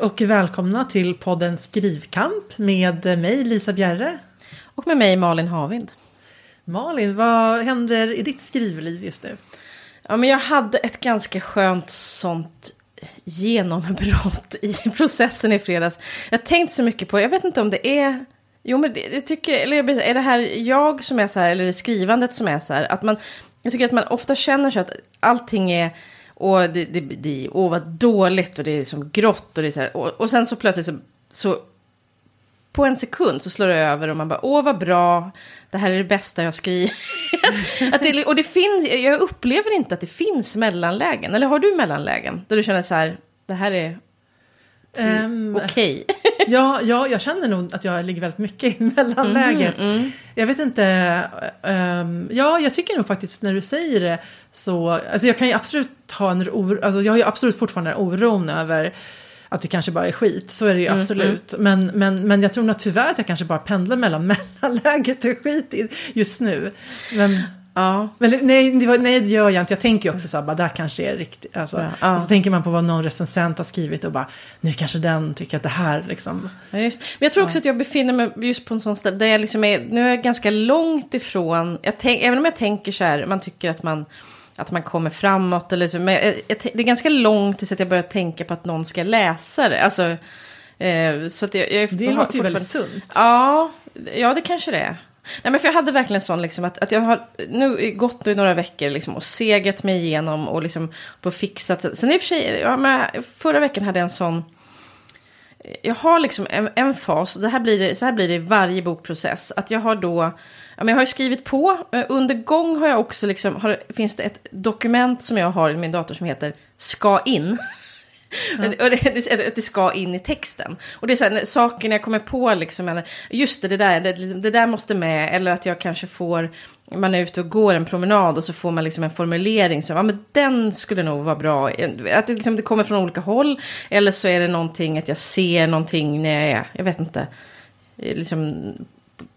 och välkomna till podden Skrivkamp med mig Lisa Bjerre. Och med mig Malin Havind. Malin, vad händer i ditt skrivliv just nu? Ja, men jag hade ett ganska skönt sånt genombrott i processen i fredags. Jag har tänkt så mycket på, jag vet inte om det är Jo, men det, jag tycker, eller är det här jag som är så här, eller är det skrivandet som är så här, att man, jag tycker att man ofta känner sig att allting är, och det, det, det åh vad dåligt och det är som grått och det är så här, och, och sen så plötsligt så, så på en sekund så slår det över och man bara, åh vad bra, det här är det bästa jag skriver. att det, och det finns, jag upplever inte att det finns mellanlägen, eller har du mellanlägen? Där du känner så här, det här är um, okej. Okay. ja, ja, jag känner nog att jag ligger väldigt mycket i mellanläget. Mm, mm. Jag vet inte, um, ja jag tycker nog faktiskt när du säger det så, alltså jag kan ju absolut ha en oro, alltså jag har ju absolut fortfarande oron över att det kanske bara är skit, så är det ju mm, absolut. Mm. Men, men, men jag tror nog tyvärr att jag kanske bara pendlar mellan mellanläget och skit just nu. Men, Ja. Men nej, det, nej, det gör jag inte. Jag tänker ju också så här, bara, där kanske är riktigt. Alltså, ja, ja. Och så tänker man på vad någon recensent har skrivit och bara, nu kanske den tycker att det här liksom. Ja, just. Men jag tror också att jag befinner mig just på en sån ställe där jag liksom är, nu är jag ganska långt ifrån, jag tänk, även om jag tänker så här, man tycker att man, att man kommer framåt eller så, men jag, jag, det är ganska långt tills att jag börjar tänka på att någon ska läsa det. Alltså, eh, så att jag, jag, det låter ju väldigt sunt. Ja, ja, det kanske det är. Nej, men för jag hade verkligen sån liksom att, att jag har nu gått i några veckor liksom och segat mig igenom och liksom på fixat. Sen i och för sig, ja, men förra veckan hade jag en sån. Jag har liksom en, en fas, det här blir det, så här blir det i varje bokprocess. Att jag har då, ja, men jag har skrivit på, eh, under gång har jag också liksom, har, finns det ett dokument som jag har i min dator som heter ska in. Ja. Och det, att det ska in i texten. Och det är så här, saker jag kommer på liksom, just det, det där, det, det, där måste med. Eller att jag kanske får, man är ute och går en promenad och så får man liksom en formulering som, ja men den skulle nog vara bra. Att det, liksom, det kommer från olika håll. Eller så är det någonting att jag ser någonting när jag är, jag vet inte, liksom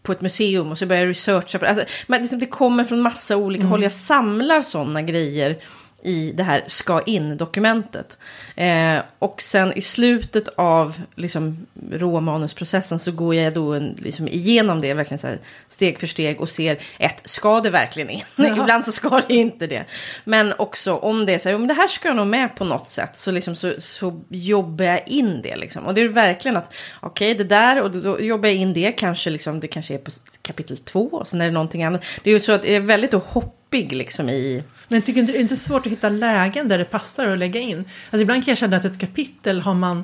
på ett museum och så börjar jag researcha. Alltså, men liksom, det kommer från massa olika mm. håll. Jag samlar sådana grejer i det här ska in-dokumentet. Eh, och sen i slutet av liksom, råmanusprocessen så går jag då en, liksom, igenom det verkligen så här, steg för steg och ser ett, ska det verkligen in? Ibland så ska det inte det. Men också om det är så här, om det här ska jag nog med på något sätt så, liksom, så, så jobbar jag in det. Liksom. Och det är verkligen att, okej okay, det där och då jobbar jag in det, kanske, liksom, det kanske är på kapitel två och sen är det någonting annat. Det är ju så att det är väldigt hoppig liksom i men tycker inte det är inte svårt att hitta lägen där det passar att lägga in? Alltså ibland kan jag känna att ett kapitel har man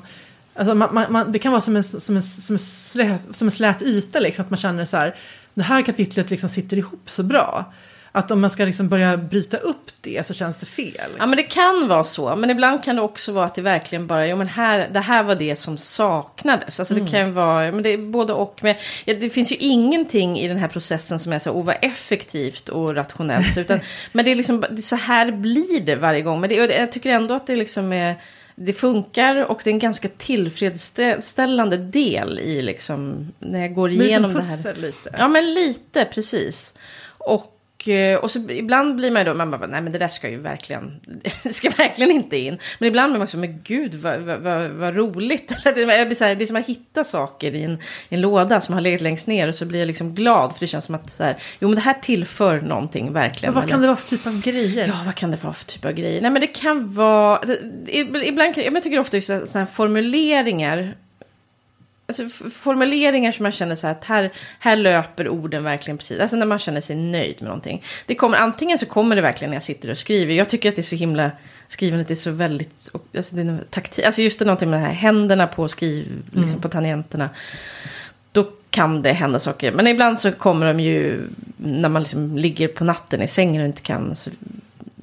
Alltså man, man, man, det kan vara som en, som en, som en, slät, som en slät yta, liksom, att man känner så här, det här kapitlet liksom sitter ihop så bra. Att om man ska liksom börja bryta upp det så känns det fel. Liksom. Ja men det kan vara så. Men ibland kan det också vara att det verkligen bara, jo men här, det här var det som saknades. Alltså mm. det kan vara, men det är både och. Men ja, det finns ju ingenting i den här processen som är så, oh vad effektivt och rationellt. utan, men det är liksom, så här blir det varje gång. Men det, jag tycker ändå att det liksom är det funkar och det är en ganska tillfredsställande del i liksom när jag går igenom det, det här. lite. Ja men lite precis. Och och, eh, och så ibland blir man ju då, man bara, nej men det där ska ju verkligen, det ska verkligen inte in. Men ibland blir man också, men gud vad, vad, vad, roligt. det är som att hitta saker i en, i en låda som har legat längst ner och så blir jag liksom glad. För det känns som att så här, jo men det här tillför någonting verkligen. Men vad kan det vara för typ av grejer? Ja, vad kan det vara för typ av grejer? Nej men det kan vara, det, ibland, jag tycker ofta just sådana här formuleringar alltså, formuleringar som man känner så här att här, här löper orden verkligen precis. Alltså när man känner sig nöjd med någonting. Det kommer, antingen så kommer det verkligen när jag sitter och skriver. Jag tycker att det är så himla, skrivandet är så väldigt, alltså, det är taktik, alltså just det någonting med de här händerna på skriv, liksom mm. på tangenterna. Då kan det hända saker. Men ibland så kommer de ju när man liksom ligger på natten i sängen och inte kan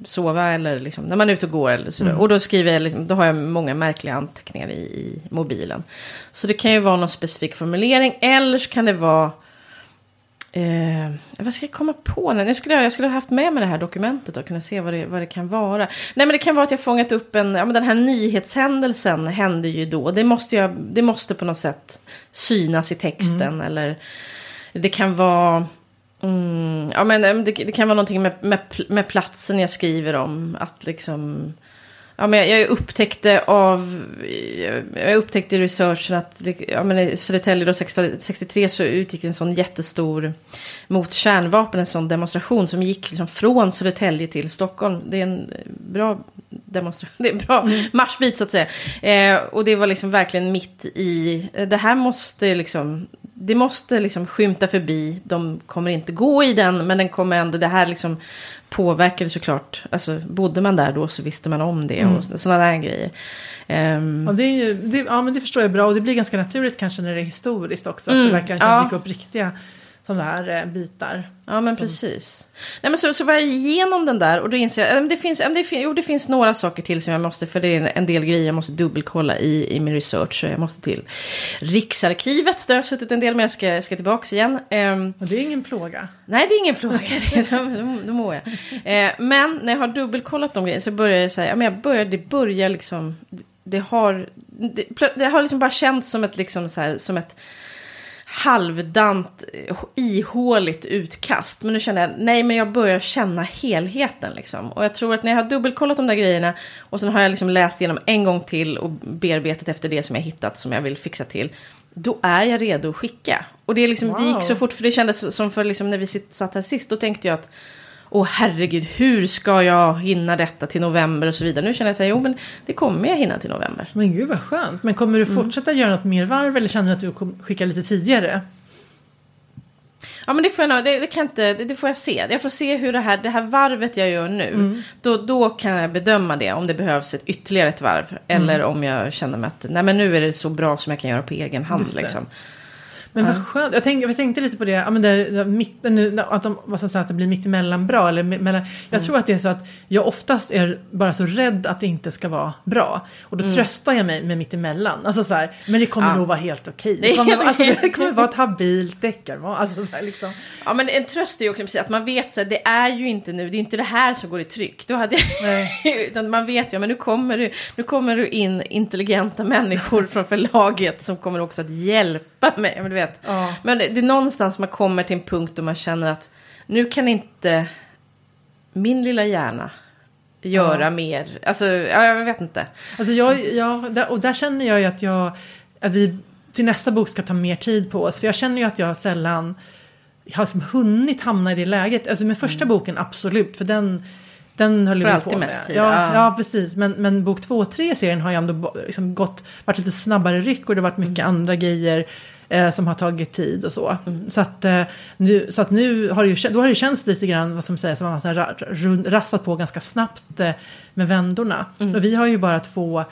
sova eller liksom, när man är ute och går. Eller så. Mm. Och då skriver jag, liksom, då har jag många märkliga anteckningar i, i, mobilen. Så det kan ju vara någon specifik formulering eller så kan det vara Eh, vad ska jag komma på? Nu? Jag, skulle, jag skulle ha haft med mig det här dokumentet och kunna se vad det, vad det kan vara. Nej men det kan vara att jag fångat upp en, ja men den här nyhetshändelsen hände ju då. Det måste, jag, det måste på något sätt synas i texten mm. eller det kan vara Mm, ja, men det, det, kan vara någonting med, med, med platsen jag skriver om. Att liksom... Ja, men jag upptäckte av, jag upptäckte i researchen att ja, men i Södertälje då 63 så utgick en sån jättestor mot kärnvapen, en sån demonstration som gick liksom från Södertälje till Stockholm. Det är en bra demonstration, det är en bra mm. marschbit så att säga. Eh, och det var liksom verkligen mitt i, det här måste liksom, det måste liksom skymta förbi, de kommer inte gå i den, men den kommer ändå, det här liksom påverkade såklart, alltså bodde man där då så visste man om det mm. och sådana där grejer. Um, ja, det ju, det, ja, men det förstår jag bra och det blir ganska naturligt kanske när det är historiskt också, mm, att det mm, verkligen kan ja. dyka upp riktiga sådana här eh, bitar. Ja men som... precis. Nej, men så, så var jag igenom den där och då inser jag att det finns, det, jo, det finns några saker till som jag måste, för det är en del grejer jag måste dubbelkolla i, i min research. Så jag måste till Riksarkivet där jag har suttit en del men jag ska, ska tillbaka igen. Um, och det är ingen plåga. Nej det är ingen plåga, då, mår jag. Uh, men när jag har dubbelkollat de grejerna så börjar jag säga, ja, men jag börjar, det börjar liksom, det har, det, det har liksom bara känts som ett, liksom så här, som ett halvdant, ihåligt utkast. Men nu känner jag, nej men jag börjar känna helheten liksom. Och jag tror att när jag har dubbelkollat de där grejerna och sen har jag liksom läst igenom en gång till och bearbetat efter det som jag hittat som jag vill fixa till. Då är jag redo att skicka. Och det, är liksom, wow. det gick så fort för det kändes som för liksom när vi satt här sist. Då tänkte jag att åh herregud, hur ska jag hinna detta till november och så vidare. Nu känner jag så här, jo men det kommer jag hinna till november. Men gud vad skönt. Men kommer du mm. fortsätta mm. göra något mer varv eller känner du att du kommer skicka lite tidigare? Ja men det får jag, det, det kan inte, det, det, får jag se. Jag får se hur det här, det här varvet jag gör nu. Mm. Då, då kan jag bedöma det om det behövs ett ytterligare ett varv. Eller mm. om jag känner mig att nej men nu är det så bra som jag kan göra på egen hand. Liksom. Men vad skönt. Jag tänkte, jag tänkte lite på det, ja, men där, där, mitt, att, de, vad som att det blir mitt emellan bra. Eller mellan, jag mm. tror att det är så att jag oftast är bara så rädd att det inte ska vara bra. Och då mm. tröstar jag mig med mitt emellan. Alltså så här, men det kommer ja. nog vara helt okej. Det, kommer, alltså, det kommer vara ett habilt deckarval. Alltså, liksom. Ja men en tröst är ju också att man vet att det är ju inte nu, det är inte det här som går i tryck. Då hade jag, man vet ju, men nu kommer, du, nu kommer du in intelligenta människor från förlaget som kommer också att hjälpa mig. Men du vet, vet. Ja. Men det, det är någonstans man kommer till en punkt då man känner att nu kan inte min lilla hjärna göra ja. mer. Alltså, ja, jag vet inte. Alltså jag, jag, och där känner jag ju att jag, att vi till nästa bok ska ta mer tid på oss. För jag känner ju att jag sällan jag har liksom hunnit hamna i det läget. Alltså med första mm. boken absolut, för den, den höll jag på med. Mest tid, ja, ja. ja, precis. Men, men bok två och tre i serien har ju ändå liksom gått, varit lite snabbare ryck och det har varit mycket mm. andra grejer eh, som har tagit tid och så. Mm. Så, att, eh, nu, så att nu har det ju, då har det känts lite grann vad som sägs som att man har rassat på ganska snabbt eh, med vändorna. Mm. Och vi har ju bara två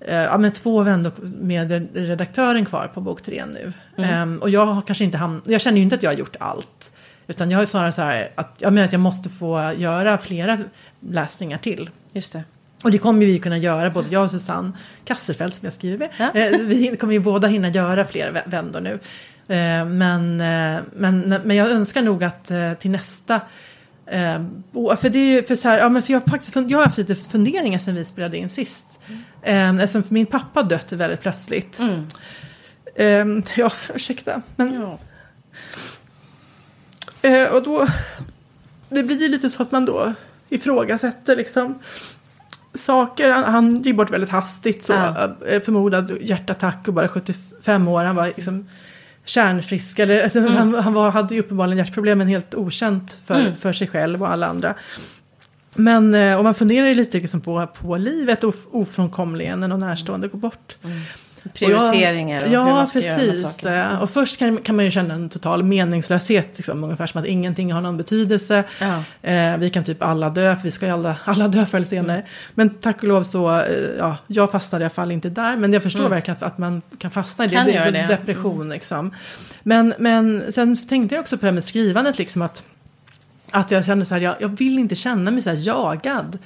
eh, ja, men två vändor med redaktören kvar på bok tre nu. Mm. Um, och jag har kanske inte hamnat, jag känner ju inte att jag har gjort allt. Utan jag har snarare så här att jag menar att jag måste få göra flera läsningar till. Just det. Och det kommer vi kunna göra, både jag och Susanne Kasserfeld som jag skriver med. Ja. Eh, vi kommer ju båda hinna göra fler vändor nu. Eh, men, eh, men, men jag önskar nog att till nästa för det är för så här, ja men för jag har faktiskt jag har haft lite funderingar sen vi spelade in sist. Mm. Eftersom min pappa dött väldigt plötsligt. Mm. Ja, ursäkta. Men, ja. Och då, det blir ju lite så att man då ifrågasätter liksom saker. Han, han gick bort väldigt hastigt. Så, ja. Eh, förmodad hjärtattack och bara 75 år. Han var liksom kärnfrisk. Eller, alltså, mm. Han, han var, hade ju uppenbarligen hjärtproblem men helt okänt för, mm. för sig själv och alla andra. Men eh, om man funderar lite liksom på, på livet och ofrånkomligen när någon närstående går bort. Mm. Prioriteringar och, och ja, hur man ska precis. göra med saker. Och först kan, kan man ju känna en total meningslöshet, liksom, ungefär som att ingenting har någon betydelse. Ja. Eh, vi kan typ alla dö, för vi ska ju alla, alla dö förr eller senare. Mm. Men tack och lov så, eh, ja, jag fastnade i alla fall inte där. Men jag förstår mm. verkligen att, att man kan fastna i det. Kan det, det. Depression mm. liksom. Men, men sen tänkte jag också på det här med skrivandet, liksom att, att jag kände så här, jag, jag vill inte känna mig så här jagad.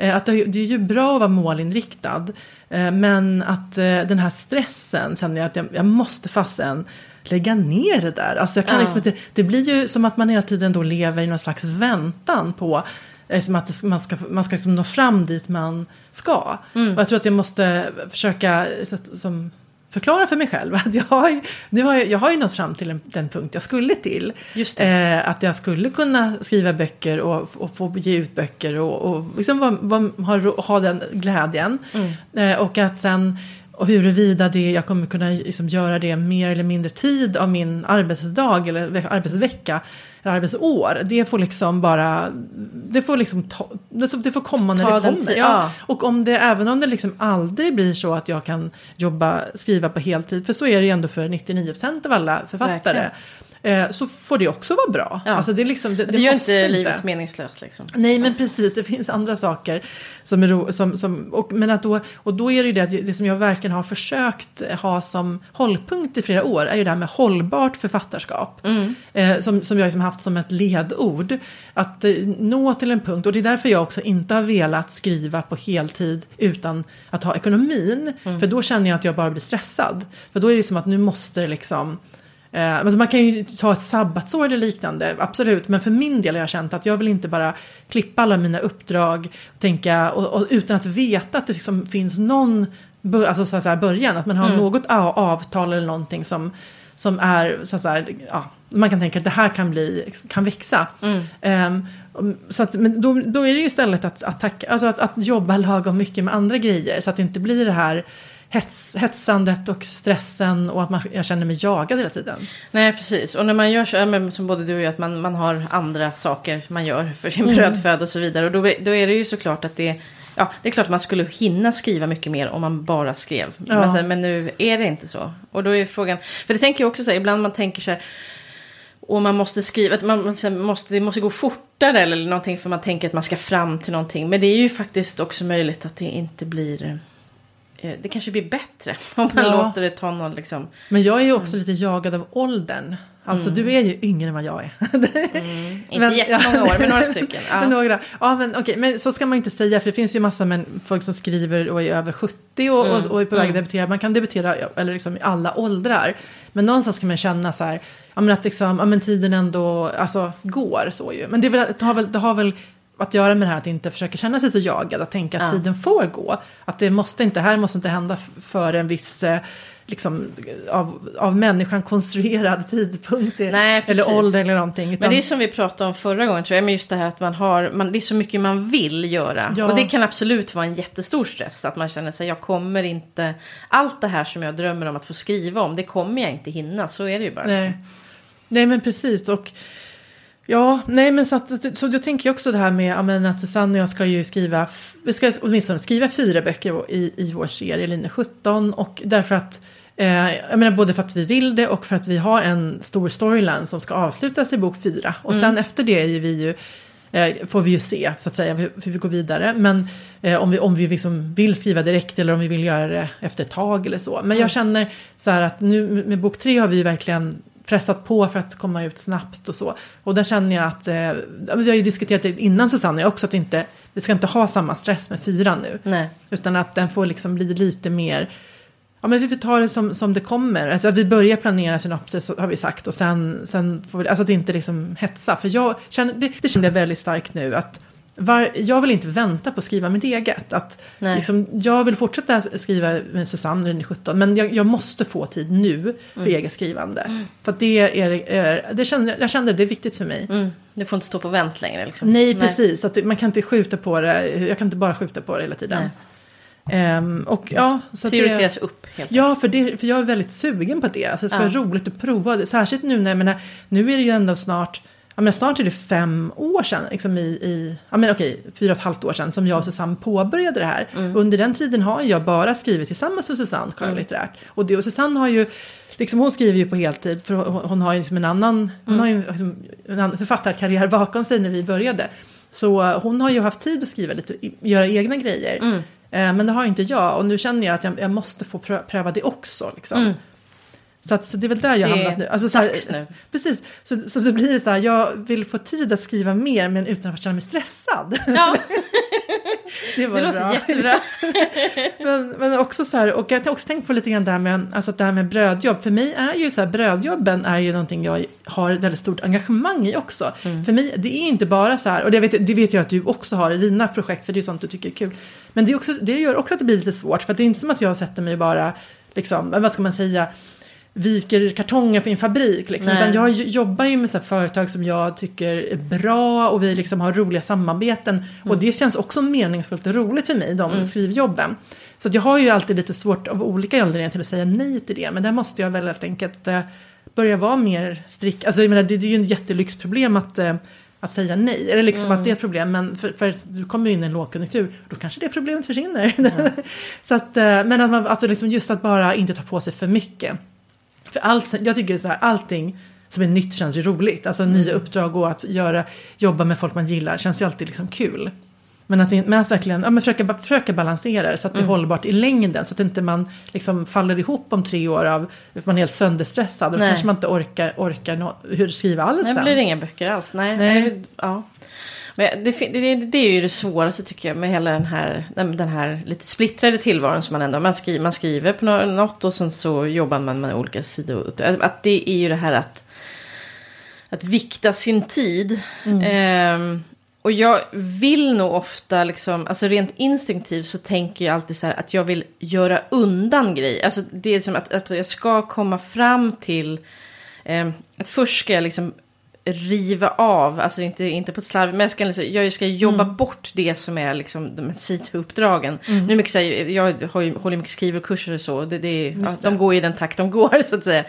Eh, att det, är ju bra att vara målinriktad. Eh, men att eh, den här stressen känner jag att jag, jag måste fasen lägga ner det där. Alltså jag kan ja. liksom inte, det blir ju som att man hela tiden då lever i någon slags väntan på som att man ska, man ska liksom nå fram dit man ska. Mm. Och jag tror att jag måste försöka, som förklara för mig själv att jag har, nu har jag, jag har ju nått fram till en, den punkt jag skulle till. Eh, att jag skulle kunna skriva böcker och, och få ge ut böcker och, och liksom vara- vara- ha, ha den glädjen. Mm. Eh, och att sen, och huruvida det, jag kommer kunna liksom göra det mer eller mindre tid av min arbetsdag eller ve- arbetsvecka arbetsår. Det får liksom bara, det får liksom ta, det får komma när Ta det den kommer. tid- ja. ja. Och om det, även om det liksom aldrig blir så att jag kan jobba, skriva på heltid, för så är det ju ändå för 99% av alla författare. Eh, så får det också vara bra. Ja. Alltså det, är liksom, det, Det, det gör inte livet meningslöst liksom. Nej men precis, det finns andra saker. Som är som, som, och, men att då, och då är det ju det, att det som jag verkligen har försökt ha som hållpunkt i flera år är ju det här med hållbart författarskap. Eh, som, som jag liksom haft som ett ledord. Att eh, nå till en punkt, och det är därför jag också inte har velat skriva på heltid utan att ha ekonomin. För då känner jag att jag bara blir stressad. För då är det som att nu måste det liksom Eh, alltså man kan ju ta ett sabbatsår eller liknande, absolut. Men för min del har jag känt att jag vill inte bara klippa alla mina uppdrag och tänka, och, och utan att veta att det liksom finns någon alltså så säga, början. Att man har något a- avtal eller någonting som, som är, så säga, ja, man kan tänka att det här kan, bli, kan växa. Ehm, om- så att, men då, då är det ju istället att, att, tacka, alltså att, att jobba lagom mycket med andra grejer. Så att det inte blir det här hets, hetsandet och stressen och att man, jag känner mig jagad hela tiden. Nej, precis. Och när man gör så, som både du och jag, att man, man har andra saker man gör för sin brödföda och så vidare. Och då, då är det ju såklart att det, ja, det är klart att man skulle hinna skriva mycket mer om man bara skrev. Ja. Men, sen, men nu är det inte så. Och då är frågan, för det tänker jag också så här, ibland man tänker så här, och man måste skriva, att man måste, det måste gå fortare eller någonting för man tänker att man ska fram till någonting. Men det är ju faktiskt också möjligt att det inte blir, det kanske blir bättre om man Ja. låter det ta någon liksom. Men jag är ju också lite jagad av åldern. Alltså du är ju yngre än vad jag är. Inte Men- jättemånga år, men några stycken. Ja. Men några. Ja, men okej, men så ska man inte säga, för det finns ju massa men, folk som skriver och är över 70 och, och, och är på väg att debutera. Man kan debutera eller liksom i alla åldrar. Men någonstans kan man känna så här, ja, men att liksom, ja, men tiden ändå alltså, går så ju. Men det, väl, det, har väl, det har väl att göra med det här att inte försöka känna sig så jagad, att tänka att Ja. tiden får gå. Att det måste inte, här måste inte hända f- före en viss eh, liksom, av, av människan konstruerad tidpunkt. Nej, eller ålder eller någonting. Utan, Men det är som vi pratade om förra gången tror jag, men just det här att man har, man, det är så mycket man vill göra. Ja. Och det kan absolut vara en jättestor stress, att man känner sig, jag kommer inte, allt det här som jag drömmer om att få skriva om, det kommer jag inte hinna, så är det ju bara. Nej. nej, men precis. Och ja, nej, men så, att, så då tänker jag också det här med men att Susanne och jag ska ju skriva, vi ska åtminstone skriva fyra böcker i, i vår serie Linje 17. Och därför att, eh, jag menar både för att vi vill det och för att vi har en stor storyline som ska avslutas i bok fyra. Och sen efter det är ju vi ju eh, får vi ju se så att säga hur, hur vi går vidare. Men eh, om vi, om vi liksom vill skriva direkt eller om vi vill göra det efter ett tag eller så. Men jag känner så här att nu med bok tre har vi ju verkligen pressat på för att komma ut snabbt och så. Och där känner jag att, eh, vi har ju diskuterat det innan Susanne också, att inte, vi ska inte ha samma stress med fyran nu. Nej. Utan att den får liksom bli lite mer, ja men vi får ta det som, som det kommer. Alltså att vi börjar planera synopsis har vi sagt och sen, sen får vi, alltså att inte liksom hetsa. För jag känner, det, det känner jag väldigt starkt nu att var, jag vill inte vänta på att skriva mitt eget. Att, Nej. liksom, jag vill fortsätta skriva med Susanne i 17 men jag, jag måste få tid nu för Mm. eget skrivande. För att det är, är det kände, jag kände det är viktigt för mig. Mm, det får inte stå på vänt längre liksom. Nej, precis. Att det, man kan inte skjuta på det. Jag kan inte bara skjuta på det hela tiden. Ehm, och ja, så att det, Prioriteras upp helt Ja, för, det, för jag är väldigt sugen på det. Alltså, det ska Ja. vara roligt att prova det. Särskilt nu när, jag menar, nu är det ju ändå snart, jag menar, snart är det fem år sedan, liksom i, i ja men okej, fyra och ett halvt år sedan som jag och Susanne påbörjade det här. Mm. Under den tiden har jag bara skrivit tillsammans med Susanne skönlitterärt. Och, det, och Susanne har ju, liksom hon skriver ju på heltid för hon, hon har ju liksom en annan, hon har ju liksom en annan författarkarriär bakom sig när vi började. Så hon har ju haft tid att skriva lite, göra egna grejer. Mm. Eh, Men det har inte jag och nu känner jag att jag, jag måste få prö- pröva det också. Liksom. Mm. Så, att, så det är väl där jag Det hamnat nu. Alltså, så här, nu. Precis, så, så då blir det så här, jag vill få tid att skriva mer men utan att känna mig stressad. Ja, Det, var det låter bra. jättebra. Men, men också så här, och jag har också tänkt på lite grann det här med, alltså det här med brödjobb. För mig är ju så här, brödjobben är ju någonting jag har ett väldigt stort engagemang i också. Mm. För mig, det är inte bara så här, och det vet, det vet jag att du också har i dina projekt, för det är sånt du tycker är kul. Men det, är också, det gör också att det blir lite svårt, för det är inte som att jag sätter mig bara liksom, vad ska man säga, viker kartonger på en fabrik. Liksom. Utan jag jobbar ju med så företag som jag tycker är bra och vi liksom har roliga samarbeten. Mm. Och det känns också meningsfullt och roligt för mig, de mm. skrivjobben. Så jag har ju alltid lite svårt av olika anledningar till att säga nej till det. Men där måste jag väl helt enkelt eh, börja vara mer strikt. Alltså jag menar, det, det är ju en jättelyxproblem att eh, att säga nej. Eller liksom mm. att det är ett problem. Men för, för du kommer in i en lågkonjunktur. Då kanske det problemet försvinner. Mm. så att, eh, men att man, alltså liksom just att bara inte ta på sig för mycket. För allt, jag tycker så här, allting som är nytt känns ju roligt. Alltså mm. nya uppdrag och att göra, jobba med folk man gillar känns ju alltid liksom kul. Men att, men att verkligen ja, men försöka, försöka balansera det så att det är mm. hållbart i längden. Så att inte man liksom faller ihop om tre år av att man är helt sönderstressad. Då kanske man inte orkar, orkar no, hur skriva alls Nej, det blir inga böcker alls. Nej. Nej. Ja. Men det, det, det, är ju det svåraste tycker jag med hela den här, den här lite splittrade tillvaron som man ändå, man skriver, man skriver på något och sen så jobbar man med olika sidor. Att det är ju det här att, att vikta sin tid. Mm. Eh, och jag vill nog ofta, liksom, alltså rent instinktivt så tänker jag alltid så här att jag vill göra undan grejer. Alltså det är som att, att jag ska komma fram till, eh, att först ska jag liksom riva av, alltså inte, inte på ett slarv, men jag ska, liksom, jag ska jobba mm. bort det som är liksom de här sidouppdragen. Mm. Nu mycket så här, jag har ju, håller mycket skrivkurser och så, det, det, ja, de går i den takt de går så att säga.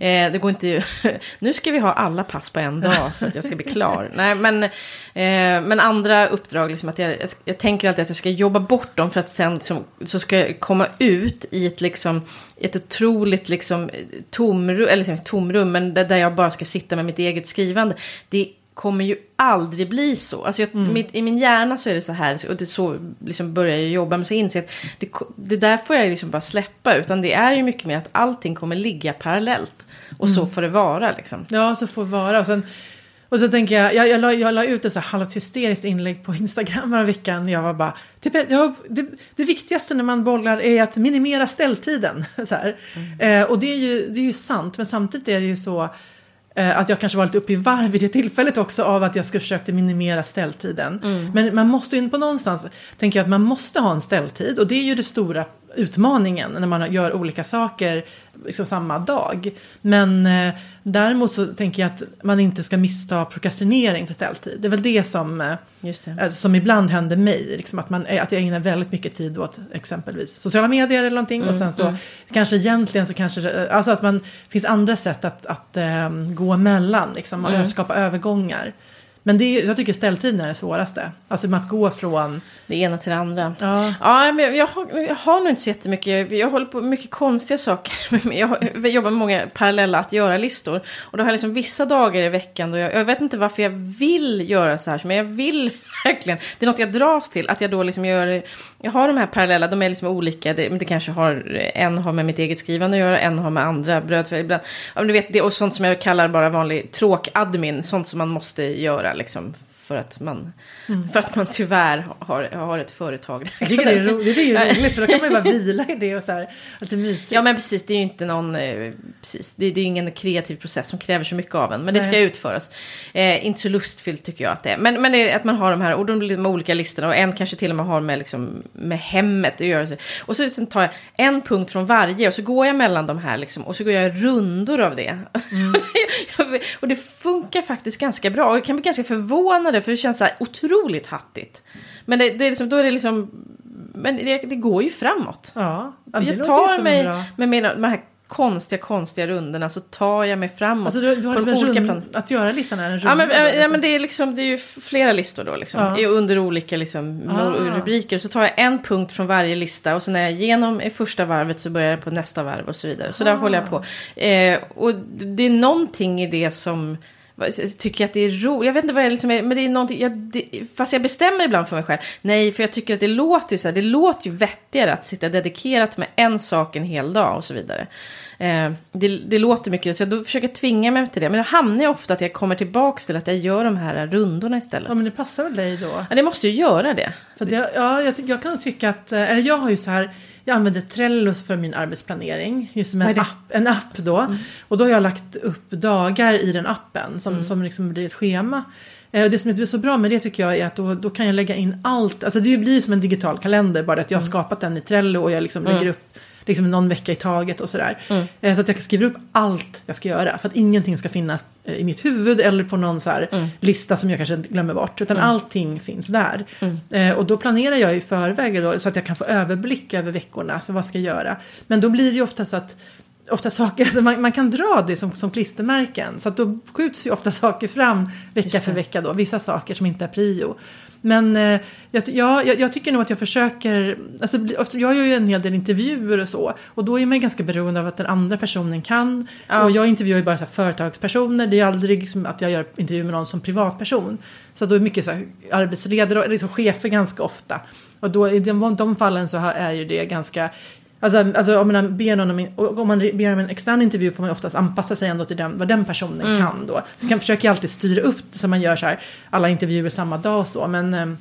Mm. Eh, det går inte, nu ska vi ha alla pass på en dag för att jag ska bli klar. Nej, men, eh, men andra uppdrag, liksom att jag, jag tänker alltid att jag ska jobba bort dem för att sen liksom, så ska jag komma ut i ett liksom ett otroligt liksom, tomrum, eller liksom, tomrum, men där jag bara ska sitta med mitt eget skrivande. Det kommer ju aldrig bli så. Alltså jag, mm. mitt, I min hjärna så är det så här, och det så liksom börjar jag jobba, men så inser att det, det där får jag liksom bara släppa, utan det är ju mycket mer att allting kommer ligga parallellt. Och mm. så får det vara liksom. Ja, så får det vara. Och sen och så tänker jag, jag, jag, la, jag la ut ett så halvt hysteriskt inlägg på Instagram förra veckan. Jag var bara, typ, jag, det, det, viktigaste när man bollar är att minimera ställtiden. Så mm. eh, och det är, ju, det är ju sant, men samtidigt är det ju så att jag kanske var lite uppe i varv vid det tillfället också av att jag skulle försökte minimera ställtiden. Mm. Men man måste ju på någonstans, tänker jag att man måste ha en ställtid och det är ju det stora utmaningen när man gör olika saker liksom samma dag. Men eh, däremot så tänker jag att man inte ska missta prokrastinering för ställtid. Det är väl det som, eh, det. Eh, som ibland händer mig. Liksom att, man, att jag ägnar väldigt mycket tid åt exempelvis sociala medier eller någonting. Mm, och sen så mm. kanske egentligen så kanske, eh, alltså att man finns andra sätt att, att äh, gå emellan liksom, och mm. skapa övergångar. Men det är, jag tycker ställtiden är det svåraste. Alltså med att gå från... Det ena till det andra. Ja, ja men jag, har, jag har nog inte så jättemycket. Jag håller på med mycket konstiga saker. Jag jobbar med många parallella att göra-listor. Och då har jag liksom vissa dagar i veckan då jag, jag vet inte varför jag vill göra så här. Men jag vill verkligen. Det är något jag dras till. Att jag då liksom gör... Jag har de här parallella, de är liksom olika. Det, det kanske har... En har med mitt eget skrivande att göra, en har med andra bröd. Ibland, ja, du vet, det, och sånt som jag kallar bara vanlig tråk-admin. Sånt som man måste göra liksom för att man, mm. för att man tyvärr har, har ett företag. Det är, ro, det är ju roligt för då kan man ju bara vila i det och så här, lite mysigt. Ja men precis, det är ju inte någon, eh, precis, det, det är ingen kreativ process som kräver så mycket av en. Men Nej. det ska utföras. Eh, inte så lustfyllt tycker jag att det är. Men, men det att man har de här och de olika listorna och en kanske till och med har med, liksom, med hemmet att göra. Och så liksom tar jag en punkt från varje och så går jag mellan de här liksom, och så går jag rundor av det. Mm. och det funkar faktiskt ganska bra och jag kan bli ganska förvånad för det känns så här otroligt hattigt. Men det, det är liksom, då är det liksom, men det, det går ju framåt. Ja, det jag tar mig med mina, de här konstiga, konstiga rundorna så tar jag mig framåt. Alltså du, du har liksom olika rund, att göra listan är en runda? Ja men, ja, liksom. men det, är liksom, det är ju flera listor då liksom. Ja. Under olika liksom, ah. rubriker. Så tar jag en punkt från varje lista och så när jag är igenom i första varvet så börjar jag på nästa varv och så vidare. Så ah. där håller jag på. Eh, och det är någonting i det som tycker att det är roligt. Jag vet inte vad jag liksom är, men det är någonting, jag, det, fast jag bestämmer ibland för mig själv. Nej, för jag tycker att det låter ju så här, det låter ju vettigare att sitta dedikerat med en sak en hel dag och så vidare. Eh, det, det, låter mycket, så jag försöker tvinga mig till det. Men då hamnar jag ofta att jag kommer tillbaka till att jag gör de här rundorna istället. Ja, men det passar väl dig då? Ja, det måste ju göra det. För det, ja, jag, jag kan nog tycka att, eh, eller jag har ju så här, jag använder Trello för min arbetsplanering. Just som en, app, en app då. Mm. Och då har jag lagt upp dagar i den appen som, mm. som liksom blir ett schema. Eh, och det som är så bra med det tycker jag är att då, då kan jag lägga in allt. Alltså det blir som en digital kalender bara att jag har mm. skapat den i Trello och jag liksom lägger mm. upp liksom någon vecka i taget och sådär. Mm. Eh, så att jag skriver upp allt jag ska göra. För att ingenting ska finnas eh, i mitt huvud eller på någon så Mm. lista som jag kanske glömmer bort. Utan allting finns där. Mm. Eh, och då planerar jag i förväg då, så att jag kan få överblick över veckorna. Så vad ska jag göra? Men då blir det ju ofta så att ofta saker, alltså man, man kan dra det som, som klistermärken. Så att då skjuts ju ofta saker fram vecka för vecka då. Vissa saker som inte är prio. Men eh, jag, ja, jag, jag tycker nog att jag försöker, alltså, jag gör ju en hel del intervjuer och så. Och då är man ganska beroende av att den andra personen kan. Ja. Och jag intervjuar ju bara så här företagspersoner. Det är aldrig liksom att jag gör intervju med någon som privatperson. Så då är det mycket så här arbetsledare och liksom chefer ganska ofta. Och då i de, de fallen så är ju det ganska Alltså, alltså om, man ber någon om, om man ber om en extern intervju får man oftast anpassa sig ändå till den, vad den personen kan då. Så kan försöker jag alltid styra upp så man gör så här alla intervjuer samma dag och så. Men ehm,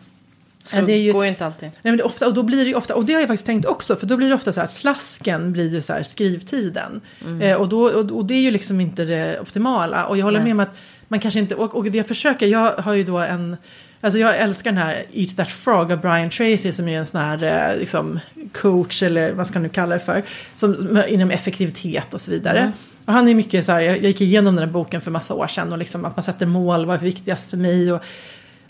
Så det är ju- går ju inte alltid. Nej, men ofta, och då blir det ofta, och det har jag faktiskt tänkt också, för då blir det ofta så här, slasken blir ju så här skrivtiden. Mm. Eh, och, då, och, och det är ju liksom inte det optimala. Och jag håller Nej. med om att man kanske inte, och, och det jag försöker, jag har ju då en, alltså jag älskar den här Eat That Frog av Brian Tracy som är en sån här eh, liksom coach eller vad ska man nu kalla det för, som, inom effektivitet och så vidare. Mm. Och han är mycket så här, jag, jag gick igenom den här boken för massa år sedan och liksom att man sätter mål, vad är viktigast för mig och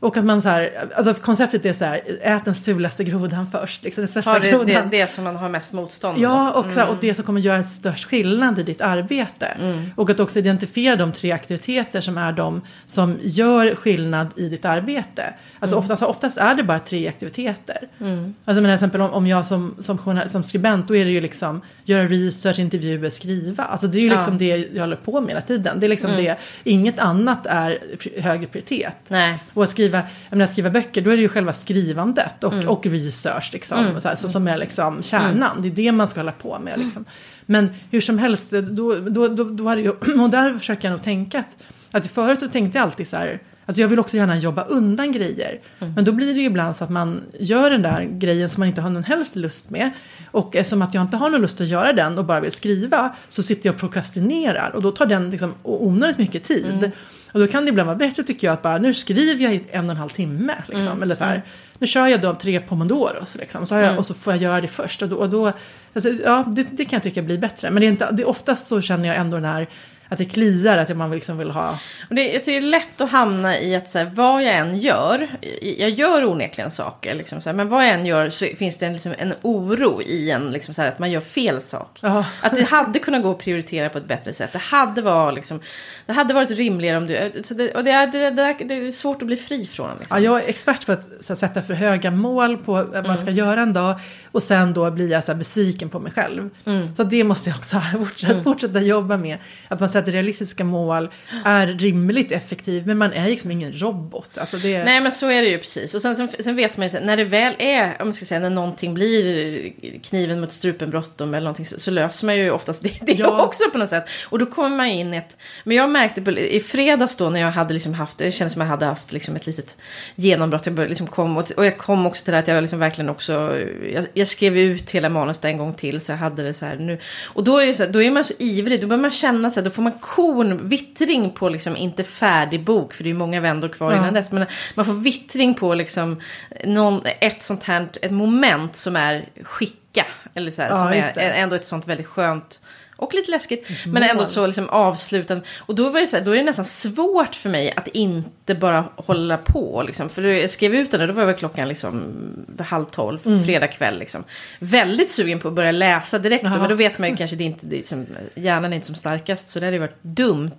och att man så här, alltså konceptet är så här, ät den fulaste grodan först. Liksom, den största Har det, grodan. det, det som man har mest motstånd Ja, mot. och, så här, och det som kommer göra störst skillnad i ditt arbete. Mm. Och att också identifiera de tre aktiviteter som är de som gör skillnad i ditt arbete. Alltså Mm. oftast, oftast är det bara tre aktiviteter. Alltså men till exempel om, om jag som, som, journal- som skribent, då är det ju liksom göra research, intervjuer, skriva. Alltså det är ju liksom Ja. Mm. det jag håller på med hela tiden. Det är liksom det, inget annat är högre prioritet. Nej. Och att skriva, jag menar, skriva böcker, då är det ju själva skrivandet och, och research liksom, så här, så, som är liksom kärnan. Det är det man ska hålla på med. Liksom. Men hur som helst, då, då, då, då det ju, och där försöker jag nog tänka att, att förut så tänkte jag alltid så här, Alltså jag vill också gärna jobba undan grejer. Men då blir det ju ibland så att man gör den där grejen som man inte har någon helst lust med. Och eftersom att jag inte har någon lust att göra den och bara vill skriva så sitter jag och prokrastinerar. Och då tar den liksom onödigt mycket tid. Och då kan det ibland vara bättre tycker jag att bara nu skriver jag i en och en halv timme. Liksom, Eller så här, nu kör jag då tre pomodoros liksom, så jag, och så får jag göra det först. Och då, och då, alltså, ja, det, det kan jag tycka blir bättre. Men det är inte, det, oftast så känner jag ändå den här att det kliar, att man liksom vill ha... Och det, jag tycker det är lätt att hamna i att så här, vad jag än gör, jag gör onekligen saker, liksom, så här, men vad jag än gör så finns det en, liksom, en oro i en, liksom, så här, att man gör fel sak. Ja. Att det hade kunnat gå att prioritera på ett bättre sätt. Det hade, var, liksom, det hade varit rimligare om du... Så det, och det är, det, det, det är svårt att bli fri från. Liksom. Ja, jag är expert på att här, sätta för höga mål på vad Mm. man ska göra en dag. Och sen då blir jag så besviken på mig själv. Mm. Så det måste jag också fortsätta, fortsätta jobba med. Att man sätter realistiska mål, är rimligt effektiv, men man är liksom ingen robot. Alltså det, Nej men så är det ju precis. Och sen, sen, sen vet man ju när det väl är, om man ska säga, när någonting blir kniven mot strupen bråttom eller någonting så, så löser man ju oftast det, det Ja. också på något sätt. Och då kommer man in i ett, men jag märkte på, i fredags då när jag hade liksom haft, det kändes som jag hade haft liksom ett litet genombrott. Jag började liksom kom, och, och jag kom också till det att jag liksom verkligen också, jag, jag skrev ut hela manuset en gång till så jag hade det så här nu. Och då är, det så här, då är man så ivrig, då börjar man känna så här, då får man korn, vittring på liksom inte färdig bok, för det är många vändor kvar Ja. innan dess. Men man får vittring på liksom någon, ett sånt här ett moment som är skicka. Eller så här, Ja, som är ändå ett sånt väldigt skönt och lite läskigt, men ändå så liksom avslutande. Och då, var det så här, då är det nästan svårt för mig att inte bara hålla på. Liksom. För jag skrev ut den och då var väl klockan liksom halv tolv, Mm. fredag kväll. Liksom. Väldigt sugen på att börja läsa direkt. Jaha. Men då vet man ju kanske det är inte, det är som, hjärnan är inte som starkast. Så det hade ju varit dumt.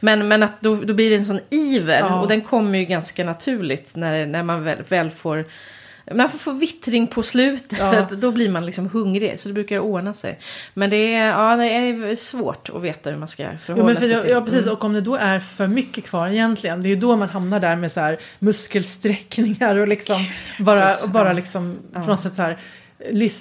Men, men att då, då blir det en sån iver. Ja. Och den kommer ju ganska naturligt när, när man väl, väl får man får få vittring på slutet, Ja. då blir man liksom hungrig. Så det brukar ordna sig. Men det är, ja, det är svårt att veta hur man ska förhålla men för, sig till. ja, precis. Och om det då är för mycket kvar egentligen, det är ju då man hamnar där med så här muskelsträckningar och liksom bara, precis. bara Ja. liksom på något sätt så här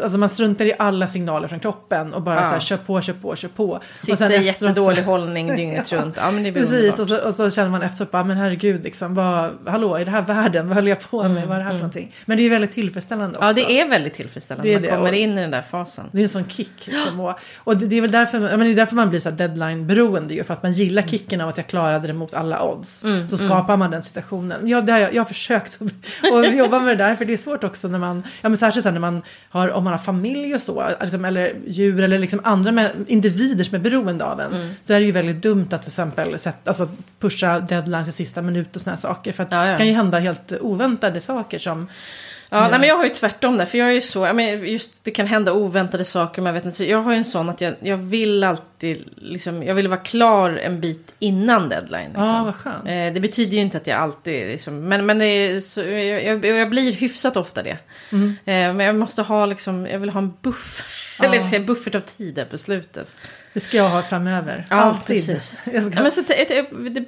Alltså man struntar i alla signaler från kroppen och bara Ja. så här, kör på, kör på, kör på. och Sitter i efteråt så- jättedålig hållning dygnet runt. Ja, men det blir Precis, och så, och så känner man efteråt bara, men herregud, liksom, vad, hallå, är det här världen? Vad höll jag på med? vad är det här för någonting? Men det är väldigt tillfredsställande också. Mm, Ja, det är väldigt tillfredsställande. Det man det. kommer Och- in i den där fasen. Det är en sån kick. Liksom. Och, och det, det är väl därför, men det är därför man blir så deadline-beroende. Ju, för att man gillar Mm. kicken av att jag klarade det mot alla odds. så skapar man den situationen. Ja, det har jag, jag har försökt att, jobba med det där. För det är svårt också när man, ja men särskilt när man har, om man har familj och så, liksom, eller djur eller liksom andra med, individer som är beroende av en. Mm. Så är det ju väldigt dumt att till exempel sätt, alltså, pusha deadlines i sista minut och sådana saker. För att Ja, ja. det kan ju hända helt oväntade saker som... Ja, nej, men jag har ju tvärtom där, för jag är ju så, jag men just det kan hända oväntade saker, men jag vet inte, så jag har ju en sån att jag, jag vill alltid, liksom, jag vill vara klar en bit innan deadline. Liksom. Ja, vad skönt. Eh, det betyder ju inte att jag alltid, liksom, men, men är så, jag, jag, jag blir hyfsat ofta det. Mm. Eh, men jag måste ha, liksom, jag vill ha en buff, Ja. eller en buffert av tid där på slutet. Det ska jag ha framöver. Ja, Alltid. precis. Jag ska... Ja, men så, det, det,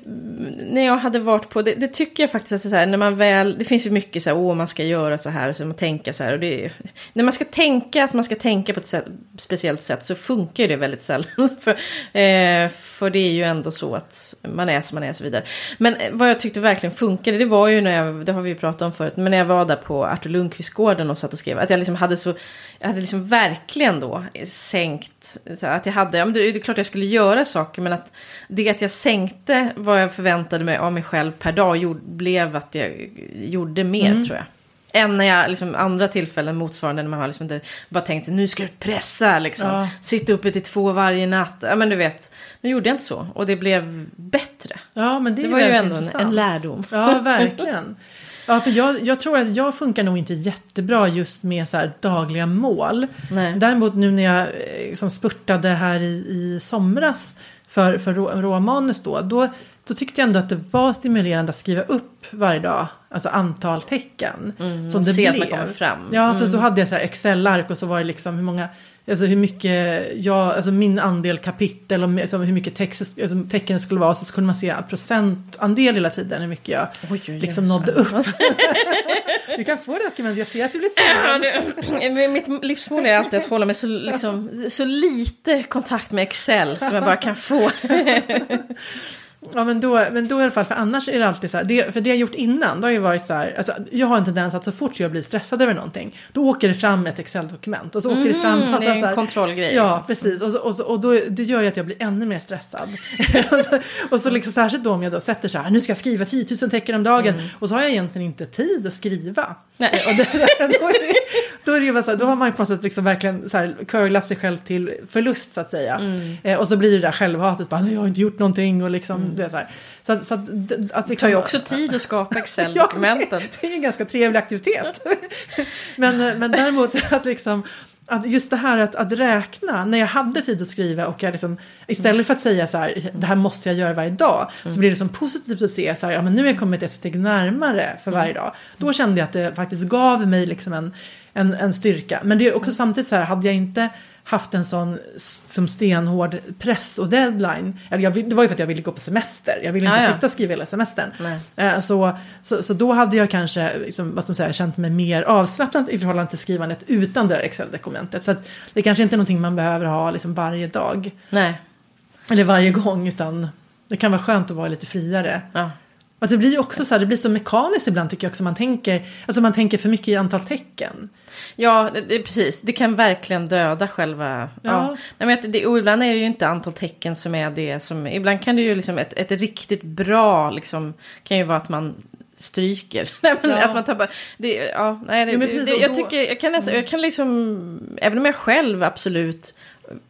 när jag hade varit på, det, det tycker jag faktiskt att så här, när man väl, det finns ju mycket så här, åh man ska göra så här, så man tänka så här. Och det, är- när man ska tänka att man ska tänka på ett sätt, speciellt sätt så funkar ju det väldigt sällan. för, eh, för det är ju ändå så att man är som man är och så vidare. Men eh, vad jag tyckte verkligen funkade, det var ju när jag, det har vi ju pratat om förut, men när jag var där på Artur Lundqvist-gården och satt och skrev, att jag liksom hade så, jag hade liksom verkligen då sänkt, att jag hade, ja men det är klart jag skulle göra saker, men att det att jag sänkte vad jag förväntade mig av mig själv per dag gjorde, blev att jag gjorde mer Mm. tror jag. Än när jag, liksom andra tillfällen motsvarande när man har liksom inte bara tänkt sig nu ska du pressa liksom. Ja. Sitta uppe till två varje natt. Ja men du vet, nu gjorde jag inte så. Och det blev bättre. Ja, men det, Det var ju ändå en, en lärdom. Ja, verkligen. Ja, för jag, jag tror att jag funkar nog inte jättebra just med så dagliga mål. Nej. Däremot nu när jag eh, liksom spurtade här i, i somras för, för rå, råmanus då, då, då tyckte jag ändå att det var stimulerande att skriva upp varje dag, alltså antal tecken. Mm, som det se att blev. man kommer fram. Ja, fast då hade jag så här Excel-ark och så var det liksom hur många, alltså hur mycket jag, alltså min andel kapitel och alltså hur mycket text, alltså tecken skulle vara. Så kunde man se procentandel hela tiden hur mycket jag Oj, oj, oj, liksom så. nådde upp. du kan få det dokument, jag ser att du blir sugen. mitt livsmål är alltid att hålla mig så, liksom, så lite kontakt med Excel som jag bara kan få. Ja men då, men då i alla fall, för annars är det alltid så här, det, för det jag gjort innan, då har ju varit så här, alltså, jag har en tendens att så fort jag blir stressad över någonting, då åker det fram ett Excel-dokument och så åker det fram Mm, massa det är en så här- kontrollgrej, Ja, liksom. precis. Och, så, och, så, och då, det gör ju att jag blir ännu mer stressad. och, så, och så liksom särskilt då om jag då sätter så här, nu ska jag skriva 10 000 tecken om dagen, och så har jag egentligen inte tid att skriva. Mm. Nej. Och det, då, är det, då, är det ju bara så då har man på något sätt liksom verkligen så här, curlat sig själv till förlust så att säga. Mm. Eh, och så blir det där självhatet, bara, jag har inte gjort någonting och liksom, du vet, så här. Så, att- så att, att Mm. Det liksom, tar ju också tid att skapa Ja, Excel-dokumenten. det är en ganska trevlig aktivitet. men, men däremot att liksom att just det här att, att räkna, när jag hade tid att skriva och jag liksom, istället för att säga så här, det här måste jag göra varje dag, så blir det som positivt att se så här, ja men nu har jag kommit ett steg närmare för varje dag. Då kände jag att det faktiskt gav mig liksom en, en, en styrka. Men det är också samtidigt så här, hade jag inte haft en sån som stenhård press och deadline. Eller jag, det var ju för att jag ville gå på semester. Jag ville inte Ja, ja. sitta och skriva hela semestern. Nej. Eh, Så, så, så då hade jag kanske liksom, vad ska man säga, känt mig mer avslappnad i förhållande till skrivandet utan det där Excel-dokumentet. Så att det kanske inte är någonting man behöver ha liksom varje dag. Nej. Eller varje gång, utan det kan vara skönt att vara lite friare. Ja. Att det blir ju också så här, det blir så mekaniskt ibland tycker jag också. Man tänker, alltså man tänker för mycket i antal tecken. Ja, det, det, precis. Det kan verkligen döda själva... Ja. Ja. Nej, men det, och ibland är det ju inte antal tecken som är det som... Ibland kan det ju liksom... Ett, ett riktigt bra liksom... Kan ju vara att man stryker. Nej, men Ja. Att man tappar... Det, ja, nej, det, Jo, men precis, det, och jag då- tycker... Jag kan, nästan, jag kan liksom... Även om jag själv absolut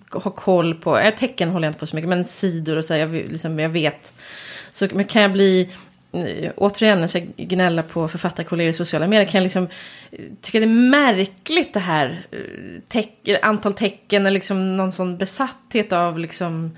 har koll på... eh, Tecken håller jag inte på så mycket, men sidor och så här, jag, liksom, jag vet. Så men kan jag bli... Återigen, när jag gnäller på författarkollegor i sociala medier kan jag liksom eh, tycka det är märkligt det här eh, teck, antal tecken eller liksom någon sån besatthet av liksom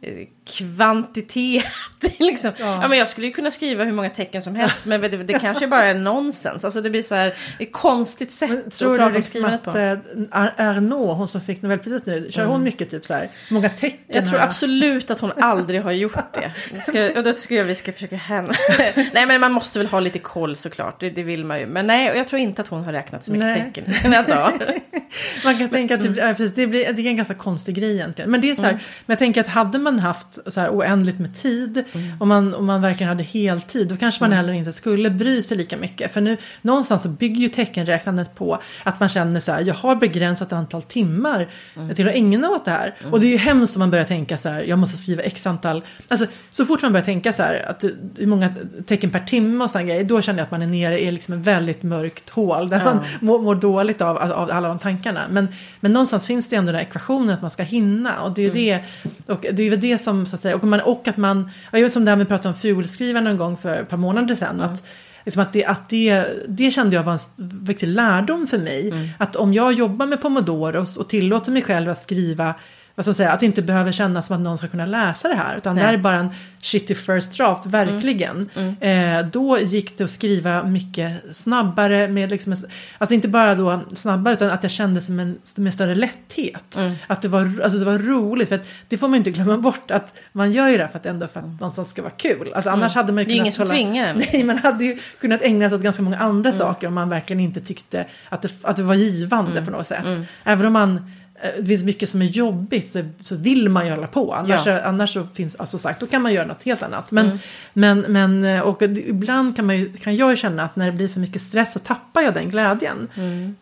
eh, kvantitet. liksom. Ja. ja. men jag skulle ju kunna skriva hur många tecken som helst men det, det kanske bara är nonsens. Alltså det blir så här ett konstigt sätt Men att tror du prata om liksom skrivandet att på. eh, Ar- Arnaud, hon som fick Nobelpriset nu, kör hon mycket typ så här, många tecken? Jag tror absolut att hon aldrig har gjort det. det ska, och det tycker jag vi ska försöka hem. nej men man måste väl ha lite koll såklart, det, det vill man ju. Men nej, jag tror inte att hon har räknat så mycket Nej. tecken i sina dagar. Man kan tänka att det, Mm. ja, precis, det, blir, det är en ganska konstig grej egentligen. Men det är så här, men jag tänker att hade man haft så här oändligt med tid. Och, man, och man verkligen hade heltid då kanske man heller inte skulle bry sig lika mycket. För nu någonstans så bygger ju teckenräknandet på att man känner så här, jag har begränsat antal timmar till att ägna åt det här. Och det är ju hemskt om man börjar tänka så här, jag måste skriva x antal, alltså så fort man börjar tänka så här att är många tecken per timme och sådana grejer, då känner jag att man är nere i liksom ett väldigt mörkt hål där man mår, mår dåligt av, av alla de tankarna. Men, men någonstans finns det ju ändå den här ekvationen att man ska hinna. Och det är ju det, och det är väl det som så att säga, och, man, och att man, jag vet som det här vi pratade om fulskrivaren någon gång för ett par månader sedan, att Liksom att det, att det, det kände jag var en viktig lärdom för mig. Mm. Att om jag jobbar med pomodoro och, och tillåter mig själv att skriva vad ska man säga, att det inte behöver kännas som att någon ska kunna läsa det här. Utan Nej. det här är bara en shitty first draft, verkligen. Eh, då gick det att skriva mycket snabbare. Med liksom, alltså inte bara då snabbare utan att jag kände som en, med större lätthet. Att det var, alltså det var roligt. För att det får man inte glömma bort att man gör ju det här för att ändå för att någonstans ska vara kul. Alltså annars hade man ju Det är kunnat ingen som hålla-. Nej, man hade ju kunnat ägna sig åt ganska många andra saker om man verkligen inte tyckte att det, att det var givande på något sätt. Även om man det finns mycket som är jobbigt så, så vill man ju hålla på. Annars, Ja. annars så finns, alltså sagt, då kan man göra något helt annat. Men, men, men eh, och ibland kan, man ju, kan jag ju känna att när det blir för mycket stress så tappar jag den glädjen.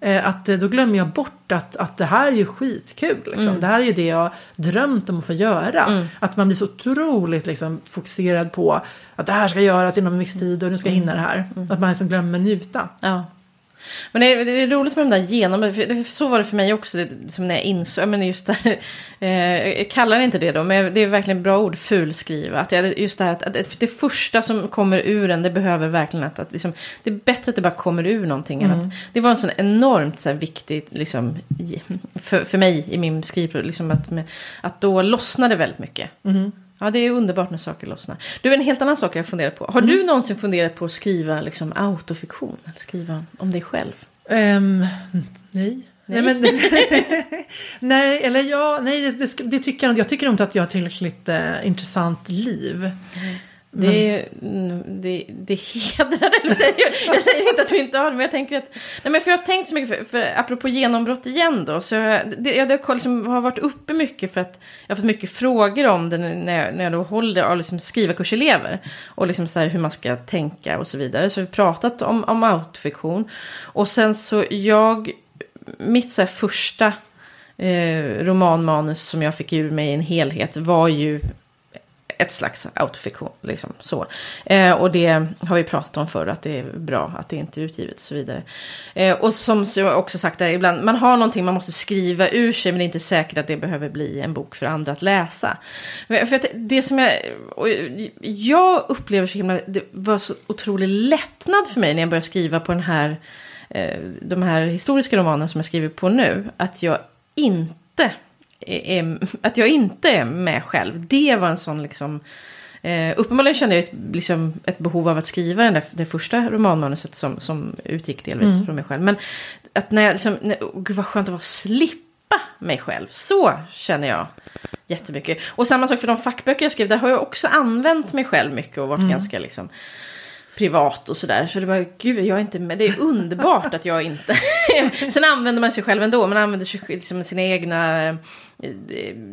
Eh, att eh, då glömmer jag bort att, att det här är ju skitkul. Liksom. Det här är ju det jag drömt om att få göra. Att man blir så otroligt liksom, fokuserad på att det här ska göras inom en viss tid och nu ska jag hinna det här. Att man liksom glömmer njuta. Ja. Men det är, det är roligt med de där genom... Så var det för mig också, det, som när jag insåg... Menar just det här, eh, jag kallar inte det då, men det är verkligen bra ord, fulskriva. Att jag, just det här att, att det första som kommer ur en, det behöver verkligen att... att liksom, det är bättre att det bara kommer ur någonting. Än att, det var en sån enormt så här, viktig, liksom, för, för mig i min skrivprocess, liksom att, att då lossnade väldigt mycket. Ja, det är underbart när saker lossnar. Du, en helt annan sak jag funderat på. Har du någonsin funderat på att skriva liksom, autofiktion? Eller skriva om dig själv? Ehm, nej. Nej. men, nej, eller ja, nej, det, det, det tycker jag Jag tycker inte att jag har tillräckligt eh, intressant liv. Det, mm, det, det hedrar dig. Jag säger, jag säger inte att du inte har det, men jag tänker att... Nej, men för jag har tänkt så mycket, för, för apropå genombrott igen då, så jag, det, jag det liksom har varit uppe mycket för att jag har fått mycket frågor om det när jag, när jag då håller av liksom skrivarkurselever. Och liksom så här hur man ska tänka och så vidare. Så vi har pratat om, om autofiktion. Och sen så jag, mitt så här första eh, romanmanus som jag fick ur mig i en helhet var ju ett slags autofiktion. Liksom, så. Eh, och det har vi pratat om förr, att det är bra att det inte är utgivet och så vidare. Eh, och som jag också sagt, där, ibland, man har någonting man måste skriva ur sig, men det är inte säkert att det behöver bli en bok för andra att läsa. Men, för att det som jag, jag upplever så himla, det var så otrolig lättnad för mig när jag började skriva på den här, eh, de här historiska romanerna som jag skriver på nu, att jag inte är, att jag inte är med själv. Det var en sån liksom... Eh, uppenbarligen kände jag ett, liksom, ett behov av att skriva den där, det första romanmanuset som, som utgick delvis från mig själv. Men att när jag liksom, när, oh, gud vad skönt det var att slippa mig själv. Så känner jag jättemycket. Och samma sak för de fackböcker jag skrev, där har jag också använt mig själv mycket och varit ganska liksom privat och sådär. Så det var, gud, jag är inte med. Det är underbart att jag inte... Sen använder man sig själv ändå. Man använder sig liksom sina egna eh,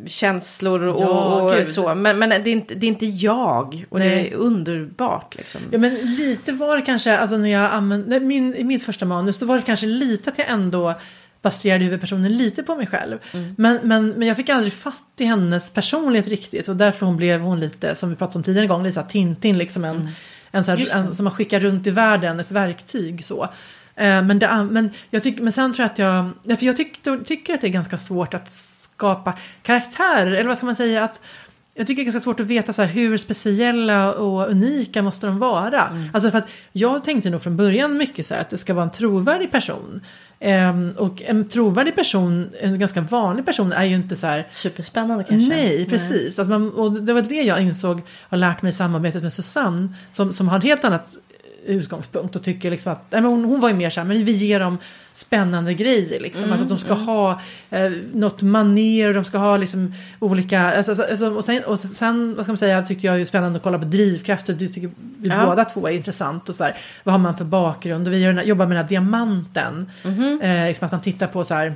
känslor och, Ja, och så. Men, men det, är inte, det är inte jag. Och det Nej. är underbart liksom. Ja men lite var det kanske, alltså när jag använde, min, i mitt första manus då var det kanske lite att jag ändå baserade huvudpersonen lite på mig själv. Men, men, men jag fick aldrig fatt i hennes personlighet riktigt och därför hon blev hon lite, som vi pratade om tidigare en gång, lite så här Tintin liksom en, en, så här, en som man skickar runt i världen, ett verktyg så. Eh, Men, det, men, jag tyck, men sen tror jag att jag, ja, för jag tyck, tycker att det är ganska svårt att skapa karaktärer, eller vad ska man säga, att jag tycker det är ganska svårt att veta så här, hur speciella och unika måste de vara. Alltså för att jag tänkte nog från början mycket så här att det ska vara en trovärdig person. Ehm, och en trovärdig person, en ganska vanlig person är ju inte så här Superspännande kanske. Nej, precis. Att man, och det var det jag insåg har lärt mig i samarbetet med Susanne som, som har ett helt annat utgångspunkt och tycker liksom att nej, men hon, hon var ju mer så här, men vi ger dem spännande grejer liksom. alltså att de ska ha eh, något maner de ska ha liksom olika, alltså, alltså, alltså, och, sen, och sen, vad ska man säga, tyckte jag är spännande att kolla på drivkrafter, det tycker vi Ja. båda två är intressant och så här, vad har man för bakgrund? Och vi gör, jobbar med den här diamanten, eh, liksom att man tittar på så här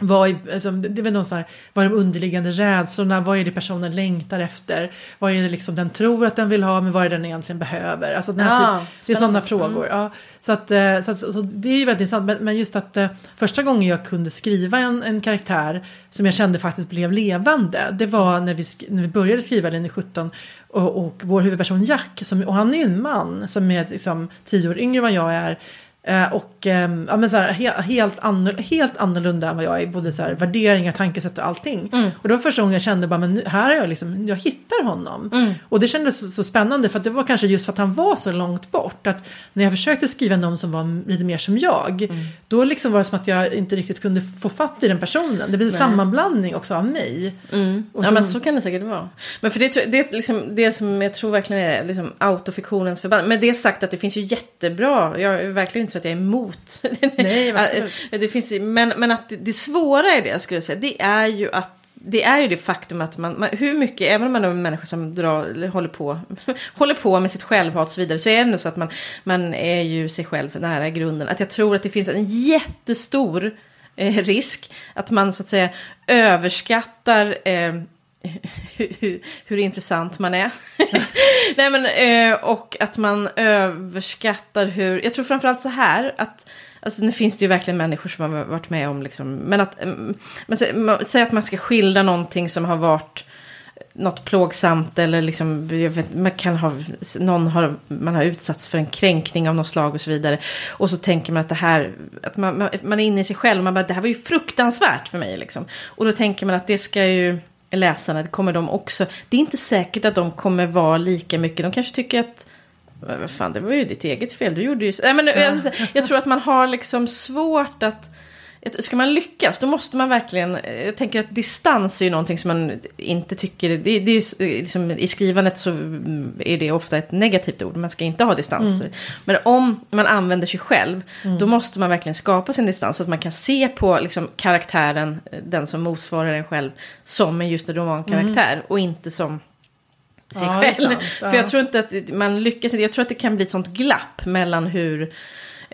vad är, alltså, det är väl någon sån här, vad är de underliggande rädslorna, vad är det personen längtar efter, vad är det liksom den tror att den vill ha, men vad är det den egentligen behöver. Alltså, den Ja, typ, det är sådana frågor. Ja. Så, att, eh, så, att, så det är ju väldigt intressant, men, men just att eh, första gången jag kunde skriva en, en karaktär som jag kände faktiskt blev levande, det var när vi, när vi började skriva den i 17 och, och vår huvudperson Jack, som, och han är ju en man som är liksom tio år yngre än vad jag är, och ehm, ja, men så här, he helt, annorlunda, helt annorlunda än vad jag är, både så här, värderingar, tankesätt och allting. Och det var första gången jag kände bara, men nu, här är jag liksom, jag hittar honom. Och det kändes så, så spännande för att det var kanske just för att han var så långt bort. Att när jag försökte skriva någon som var lite mer som jag, då liksom var det som att jag inte riktigt kunde få fatt i den personen. Det blev en sammanblandning också av mig. Och Ja så- men så kan det säkert vara. Men för det, det är liksom det som jag tror verkligen är liksom autofiktionens förbannelse. Men det är sagt att det finns ju jättebra, jag är verkligen inte så att jag är emot. Nej, absolut. det finns, men, men att det, det svåra i det jag skulle säga, det är ju att det är ju det faktum att man, man hur mycket, även om man är en människa som drar, håller, på, håller på med sitt självhat och så vidare, så är det ändå så att man, man är ju sig själv nära grunden. Att jag tror att det finns en jättestor eh, risk att man så att säga överskattar eh, hur, hur, hur intressant man är. Nej, men, eh, och att man överskattar hur, jag tror framförallt så här att Alltså nu finns det ju verkligen människor som har varit med om liksom, men att, mm, men säg att man ska skildra någonting som har varit något plågsamt eller liksom, jag vet, man kan ha, någon har, man har utsatts för en kränkning av något slag och så vidare. Och så tänker man att det här, att man, man, man är inne i sig själv, man bara, det här var ju fruktansvärt för mig liksom. Och då tänker man att det ska ju läsarna, det kommer de också, det är inte säkert att de kommer vara lika mycket, de kanske tycker att Vad fan, det var ju ditt eget fel. Du gjorde ju. Nej, men, jag, jag tror att man har liksom svårt att... Ska man lyckas, då måste man verkligen... Jag tänker att distans är ju någonting som man inte tycker... Det, det är ju, liksom, I skrivandet så är det ofta ett negativt ord. Man ska inte ha distans. Men om man använder sig själv, då måste man verkligen skapa sin distans. Så att man kan se på liksom, karaktären, den som motsvarar en själv, som en just romankaraktär. Och inte som sig Ja, själv. sant, ja. För jag tror inte att man lyckas. Jag tror att det kan bli ett sånt glapp mellan hur,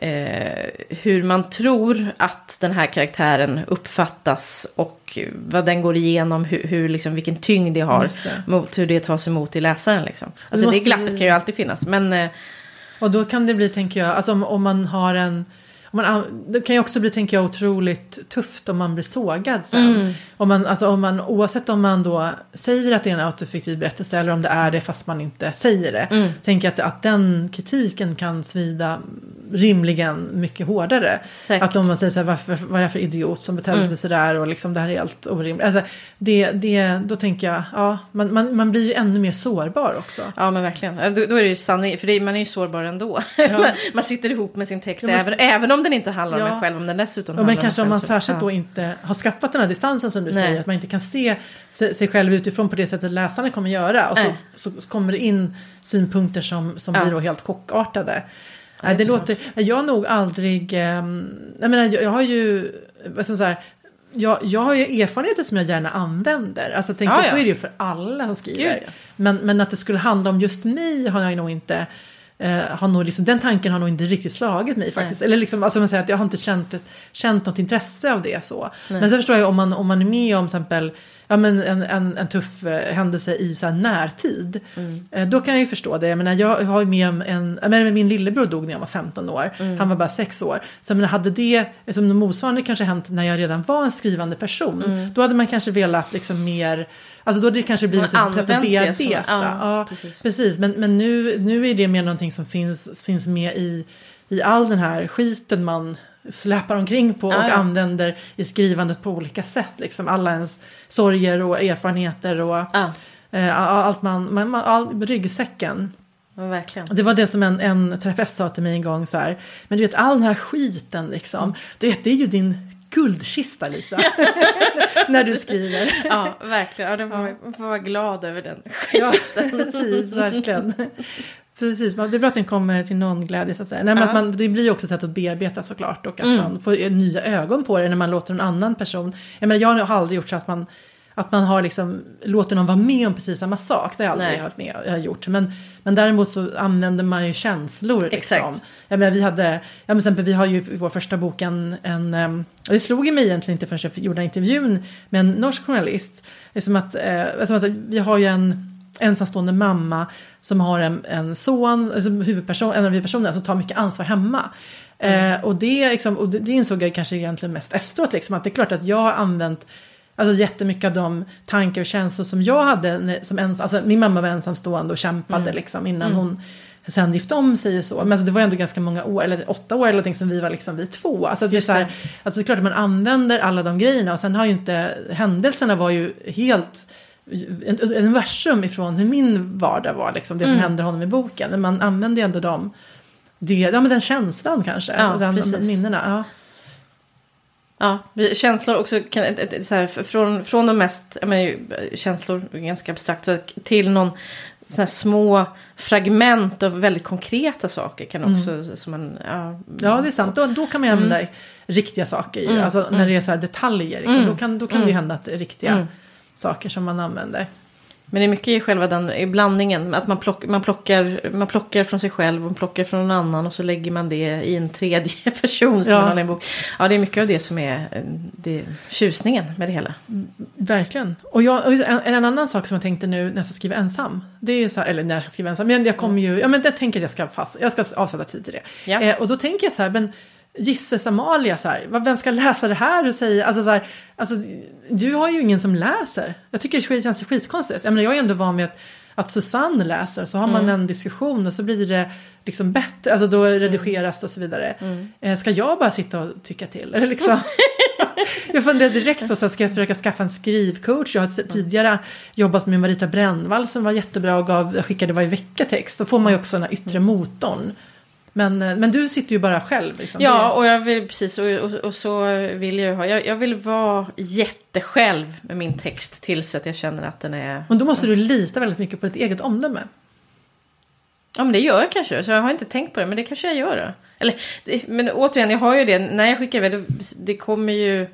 eh, hur man tror att den här karaktären uppfattas och vad den går igenom, hur, hur liksom, vilken tyngd det har det. mot hur det tas emot i läsaren. Liksom. Alltså, det glappet bli- kan ju alltid finnas. Men eh, Och då kan det bli, tänker jag, alltså om, om man har en... Man, an- det kan ju också bli, tänker jag, otroligt tufft om man blir sågad sen. Om man, alltså om man, oavsett om man då säger att det är en autofiktiv berättelse eller om det är det fast man inte säger det. Tänker jag att, att den kritiken kan svida rimligen mycket hårdare. Säkert. Att om man säger så här, varför, vad är det för idiot som betedde sig sådär och liksom det här är helt orimligt. Alltså, det, det, då tänker jag, ja, man, man, man blir ju ännu mer sårbar också. Ja men verkligen. Ja, Då, då är det ju sanning, för det, man är ju sårbar ändå. man, man sitter ihop med sin text, Ja, men- även, även om den inte handlar om Ja. en själv, om den dessutom Ja, men kanske om om man så- särskilt då inte har skapat den här distansen som du Nej. säger. Att man inte kan se sig själv utifrån på det sättet läsarna kommer göra. Och så, så, så kommer det in synpunkter som, som Ja. blir då helt chockartade. Nej, det låter, jag har nog aldrig, ehm, jag menar jag, jag har ju, ska man säga, jag, jag har ju erfarenheter som jag gärna använder. Alltså tänk, Ja, så ja. är det ju för alla som skriver. Gud, ja. men, men att det skulle handla om just mig har jag nog inte har nog liksom, den tanken har nog inte riktigt slagit mig faktiskt. Eller liksom, alltså man säger att jag har inte känt, känt något intresse av det så. Men sen förstår jag om man, om man är med om till exempel ja, men en, en, en tuff eh, händelse i så närtid. Eh, då kan jag ju förstå det. Jag, menar, jag har med en, jag menar, min lillebror dog när jag var 15 år. Han var bara 6 år. Så jag menar, hade det, som motsvarande kanske hänt när jag redan var en skrivande person. Då hade man kanske velat liksom mer Alltså då hade det kanske blivit Man ett sätt att bearbeta. ja, ja, precis. precis. Men, men nu, nu är det mer någonting som finns, finns med i, i all den här skiten man släpar omkring på och Ja, ja. använder i skrivandet på olika sätt. Liksom alla ens sorger och erfarenheter och Ja, eh, allt man, man, man all, ryggsäcken. verkligen. Det var det som en, en terapeut sa till mig en gång så här. Men du vet all den här skiten liksom. Du vet det är ju din guldkista Lisa. När du skriver. Ja, verkligen. Ja, var, Man får vara glad över den. Ja, precis, verkligen. Precis, det är bra att den kommer till någon glädje så att säga. Nej, men Ja. att man, det blir ju också ett sätt att bearbeta såklart och att Mm. man får nya ögon på det när man låter en annan person. Jag menar, jag har aldrig gjort så att man att man har liksom, låter någon vara med om precis samma sak. Det har jag aldrig Nej. varit med jag har gjort. Men, men däremot så använder man ju känslor. Liksom. Exakt. Jag menar, vi hade, ja, men till exempel, vi har ju i vår första bok en, en och det slog mig egentligen inte förrän jag gjorde intervjun med en norsk journalist. Det är som att, eh, som att vi har ju en ensamstående mamma som har en, en son, alltså huvudperson, en av huvudpersonerna som tar mycket ansvar hemma. Eh, och det, liksom, och det, det insåg jag kanske egentligen mest efteråt, liksom, att det är klart att jag har använt Alltså jättemycket av de tankar och känslor som jag hade. Som ens, alltså min mamma var ensamstående och kämpade liksom innan hon sen gifte om sig och så. Men alltså det var ändå ganska många år, eller åtta år eller någonting som vi var liksom vi två. Alltså det är, så här, alltså det är klart att man använder alla de grejerna och sen har ju inte, händelserna var ju helt en, en universum ifrån hur min vardag var, liksom, det som Mm. händer honom i boken. Men man använder ju ändå dem, det, ja men den känslan kanske, Ja, den, precis. minnena. Ja. Ja, känslor också kan, ett- ett- ett- så här, från, från de mest, menar, ju, känslor ganska abstrakt, så till någon så här små fragment av väldigt konkreta saker kan också, som man, ja, Mm. Ja, det är sant. Då, då kan man ju Mm. använda riktiga saker. i. Alltså när det är så här detaljer. Liksom, Då kan, då kan det ju hända att det är riktiga Mm. saker som man använder. Men det är mycket i själva den i blandningen. Att man, plock, man, plockar, man plockar från sig själv och plockar från någon annan. Och så lägger man det i en tredje person som Ja. man har en bok. Ja, det är mycket av det som är det, tjusningen med det hela. Verkligen. Och, jag, och en, en annan sak som jag tänkte nu när jag ska skriva ensam. Det är ju så här, eller när jag ska skriva ensam. Men jag kommer ju, ja men jag tänker att jag ska, fast, jag ska avsätta tid till det. Ja. Eh, och då tänker jag så här, men Gisses Amalia, så här, vem ska läsa det här och säga, alltså så här, alltså du har ju ingen som läser. Jag tycker det känns skitkonstigt. Jag menar jag är ändå van vid att, att Susanne läser, så har man en diskussion och så blir det liksom bättre, alltså då redigeras det och så vidare. Eh, ska jag bara sitta och tycka till? Eller liksom... Jag funderade direkt på att ska jag försöka skaffa en skrivcoach. Jag har tidigare jobbat med Marita Brännvall som var jättebra och gav, jag skickade varje vecka text. Då får man ju också den här yttre motorn. Men, eh, men du sitter ju bara själv. Liksom. Ja, och jag vill precis och, och, och så vill jag ha. Jag, jag vill vara jättesjälv med min text tills att jag känner att den är. Men då måste du lita väldigt mycket på ditt eget omdöme. Ja, men det gör jag kanske. Så jag har inte tänkt på det, men det kanske jag gör. Då. Eller, men återigen, jag har ju det. När jag skickar iväg, det, det kommer ju.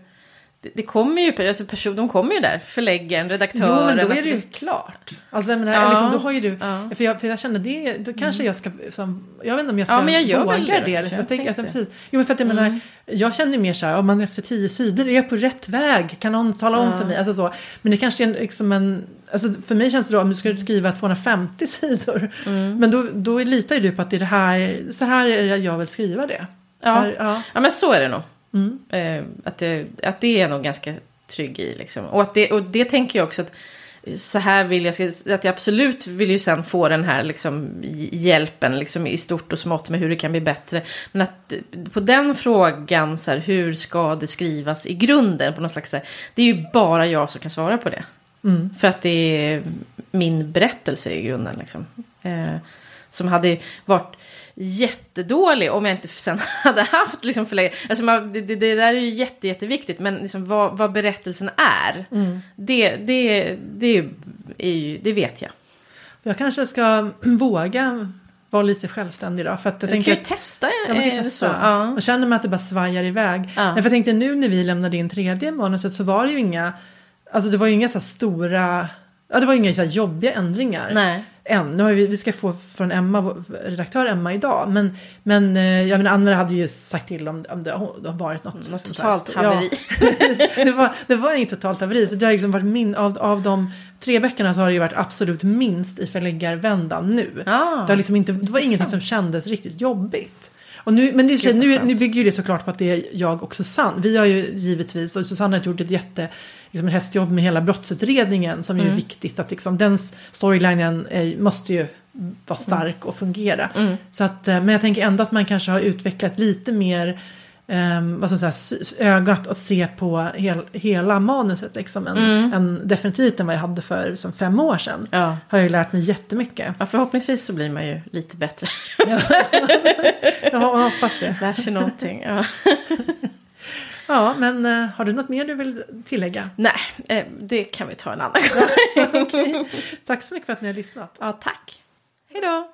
Det, det kommer ju, alltså person, de kommer ju där. Förläggaren, redaktören. Jo, men då är alltså, det ju klart. Alltså, jag menar, Ja. liksom, då har ju du, Ja. för, jag, för jag kände det, då kanske jag ska, som, jag vet inte om jag ska Ja, men jag gör våga det det. då. Jag jag tänker, alltså, precis. Jo, men för att jag menar, jag känner mer så här, om man efter tio sidor är på rätt väg, kan någon tala om för mig? Alltså så. Men det kanske är en, liksom en, alltså för mig känns det då, om du ska skriva 250 sidor, Mm. men då, då litar ju du på att det är det här, så här är det jag vill skriva det. Ja. Där, ja. Ja men så är det nog. Mm. Eh, att, det, att det är jag nog ganska trygg i. Liksom. Och, att det, och det tänker jag också att så här vill jag, att jag absolut vill ju sen få den här liksom, hjälpen liksom, i stort och smått med hur det kan bli bättre. Men att eh, på den frågan, så här, hur ska det skrivas i grunden på något slags, här, det är ju bara jag som kan svara på det. Mm. För att det är min berättelse i grunden. Liksom. Eh, som hade varit jättedålig om jag inte sen hade haft liksom förläggare. Alltså man, det, det, det där är ju jätte, jätteviktigt. Men liksom vad, vad berättelsen är. Mm. Det, det, det, är ju, det vet jag. Jag kanske ska våga vara lite självständig då. För att jag Du kan ju att testa. Ja, man kan testa. Så, ja. Jag känner mig att det bara svajar iväg. Ja. Nej, för jag tänkte nu när vi lämnade in tredje manuset så var det ju inga, alltså det var ju inga så stora, ja det var ju inga så jobbiga ändringar. Nej. Än. Nu har vi, vi ska få från Emma, redaktör Emma idag. Men, men eh, jag menar, Anna hade ju sagt till om, om det har varit något, Något sånt här totalt haveri. Ja, det, var, det var inget totalt haveri. Så det har liksom varit min, av, av de tre böckerna så har det ju varit absolut minst i förläggarvändan nu. Ah, det, har liksom inte, det var ingenting som kändes riktigt jobbigt. Och nu, men nu, nu, nu bygger ju det såklart på att det är jag och Susanne. Vi har ju givetvis, och Susanne har gjort ett jätte, liksom ett hästjobb med hela brottsutredningen som ju är viktigt. Att liksom, den storylinen är, måste ju vara stark och fungera. Så att, eh, men jag tänker ändå att man kanske har utvecklat lite mer um, vad ska säga, ögat att se på hel, hela manuset. Liksom, än, än, definitivt än vad jag hade för som fem år sedan. Ja. Har jag lärt mig jättemycket. Ja, förhoppningsvis så blir man ju lite bättre. Ja. jag hoppas det. Lär sig någonting. Ja. Ja, men eh, har du något mer du vill tillägga? Nej, eh, det kan vi ta en annan gång. Tack så mycket för att ni har lyssnat. Ja, tack. Hej då.